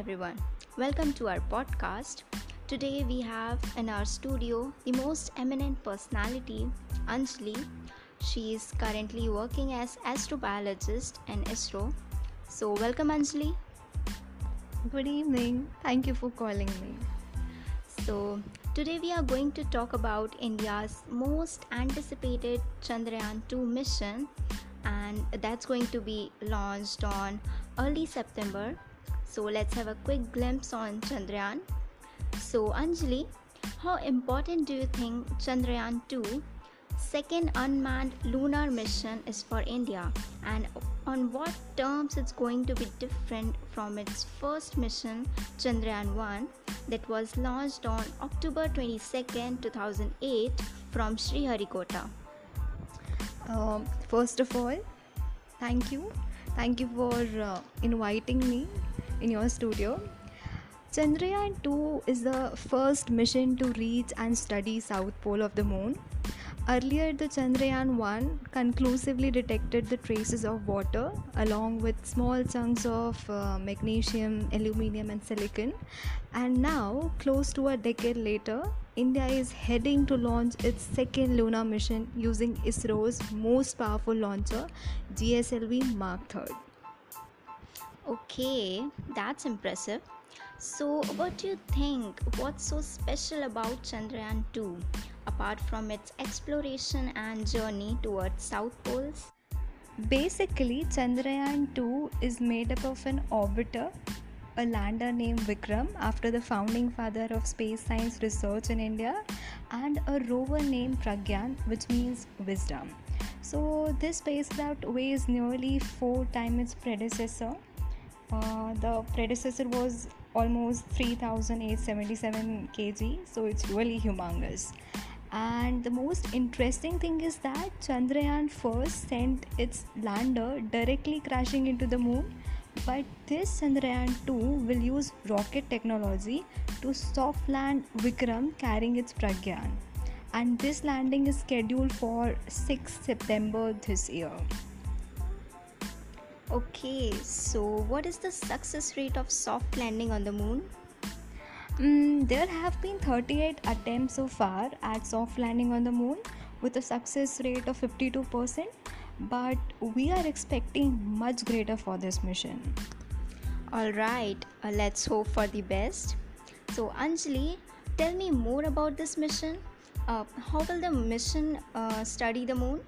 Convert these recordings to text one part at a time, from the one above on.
everyone, welcome to our podcast. Today we have in our studio the most eminent personality, Anjali. She is currently working as astrobiologist in ISRO. So, welcome Anjali. Good evening. Thank you for calling me. So, today we are going to talk about India's most anticipated Chandrayaan 2 mission and that's going to be launched on early September. So let's have a quick glimpse on Chandrayaan. So Anjali, how important do you think Chandrayaan 2 second unmanned lunar mission is for India and on what terms it's going to be different from its first mission Chandrayaan 1 that was launched on October 22, 2008 from Sriharikota. Um, first of all, thank you. Thank you for uh, inviting me in your studio. Chandrayaan 2 is the first mission to reach and study south pole of the moon. Earlier, the Chandrayaan 1 conclusively detected the traces of water along with small chunks of uh, magnesium, aluminium, and silicon. And now, close to a decade later, India is heading to launch its second lunar mission using ISRO's most powerful launcher, GSLV Mark III. Okay, that's impressive. So, what do you think? What's so special about Chandrayaan 2 apart from its exploration and journey towards South Poles? Basically, Chandrayaan 2 is made up of an orbiter a lander named Vikram after the founding father of space science research in India, and a rover named Pragyan, which means wisdom. So, this spacecraft weighs nearly four times its predecessor. Uh, the predecessor was almost 3877 kg, so it's really humongous. And the most interesting thing is that Chandrayaan first sent its lander directly crashing into the moon but this Chandrayaan 2 will use rocket technology to soft land Vikram carrying its Pragyan. And this landing is scheduled for 6 September this year. Okay, so what is the success rate of soft landing on the moon? Mm, there have been 38 attempts so far at soft landing on the moon with a success rate of 52% but we are expecting much greater for this mission. All right, uh, let's hope for the best. So, Anjali, tell me more about this mission. Uh, how will the mission uh, study the moon?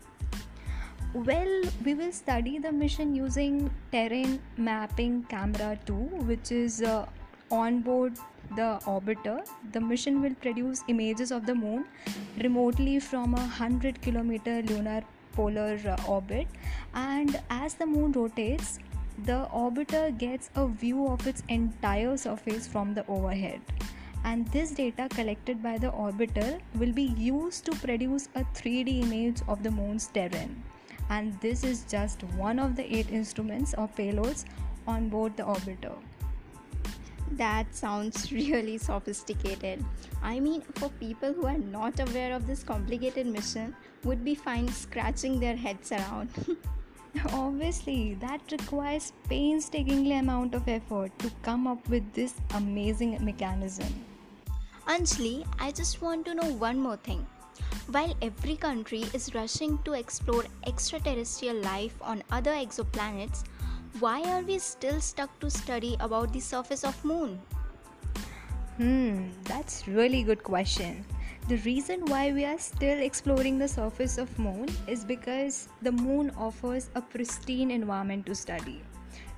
Well, we will study the mission using terrain mapping camera 2, which is uh, on board the orbiter. The mission will produce images of the moon remotely from a 100 kilometer lunar polar uh, orbit. And as the moon rotates the orbiter gets a view of its entire surface from the overhead. And this data collected by the orbiter will be used to produce a 3D image of the moon's terrain and this is just one of the eight instruments or payloads on board the orbiter that sounds really sophisticated. I mean, for people who are not aware of this complicated mission, would be fine scratching their heads around. Obviously, that requires painstakingly amount of effort to come up with this amazing mechanism. Anjali, I just want to know one more thing. While every country is rushing to explore extraterrestrial life on other exoplanets, why are we still stuck to study about the surface of moon? Hmm that's really good question. The reason why we are still exploring the surface of moon is because the moon offers a pristine environment to study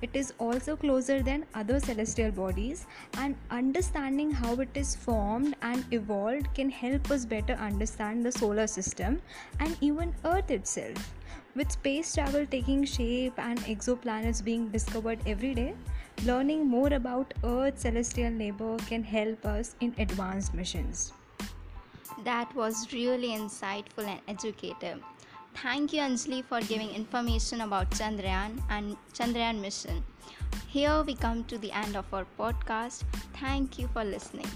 it is also closer than other celestial bodies and understanding how it is formed and evolved can help us better understand the solar system and even earth itself with space travel taking shape and exoplanets being discovered every day, learning more about Earth's celestial neighbor can help us in advanced missions. That was really insightful and educative. Thank you, Anjali, for giving information about Chandrayaan and Chandrayaan mission. Here we come to the end of our podcast. Thank you for listening.